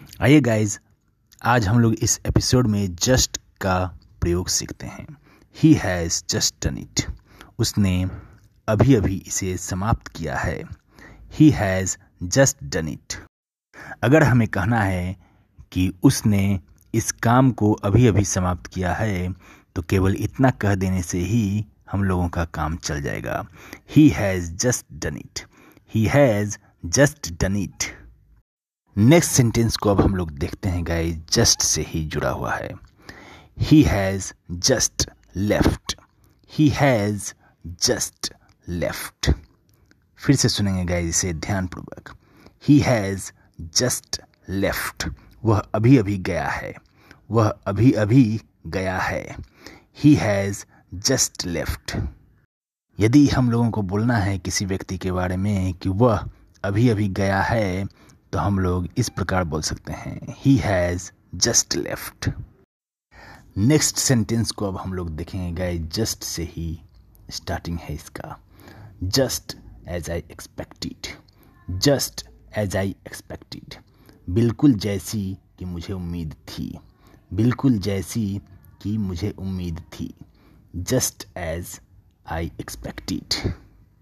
आइए गाइज़ आज हम लोग इस एपिसोड में जस्ट का प्रयोग सीखते हैं। He has just done it उसने अभी अभी इसे समाप्त किया है। He has just done it अगर हमें कहना है कि उसने इस काम को अभी अभी समाप्त किया है तो केवल इतना कह देने से ही हम लोगों का काम चल जाएगा। He has just done it he has just done it next sentence को अब हम लोग देखते हैं गाइस जस्ट से ही जुड़ा हुआ है। He has just left he has just left फिर से सुनेंगे गाइस इसे ध्यानपूर्वक। ही हैज़ जस्ट लेफ़्ट वह अभी अभी गया है। वह अभी अभी गया है। ही हैज़ जस्ट लेफ़्ट यदि हम लोगों को बोलना है किसी व्यक्ति के बारे में कि वह अभी अभी गया है तो हम लोग इस प्रकार बोल सकते हैं he has just left next sentence को अब हम लोग देखेंगे गए जस्ट से ही स्टार्टिंग है इसका। Just as I expected just as I expected बिल्कुल जैसी कि मुझे उम्मीद थी। बिल्कुल जैसी कि मुझे उम्मीद थी। Just as I expected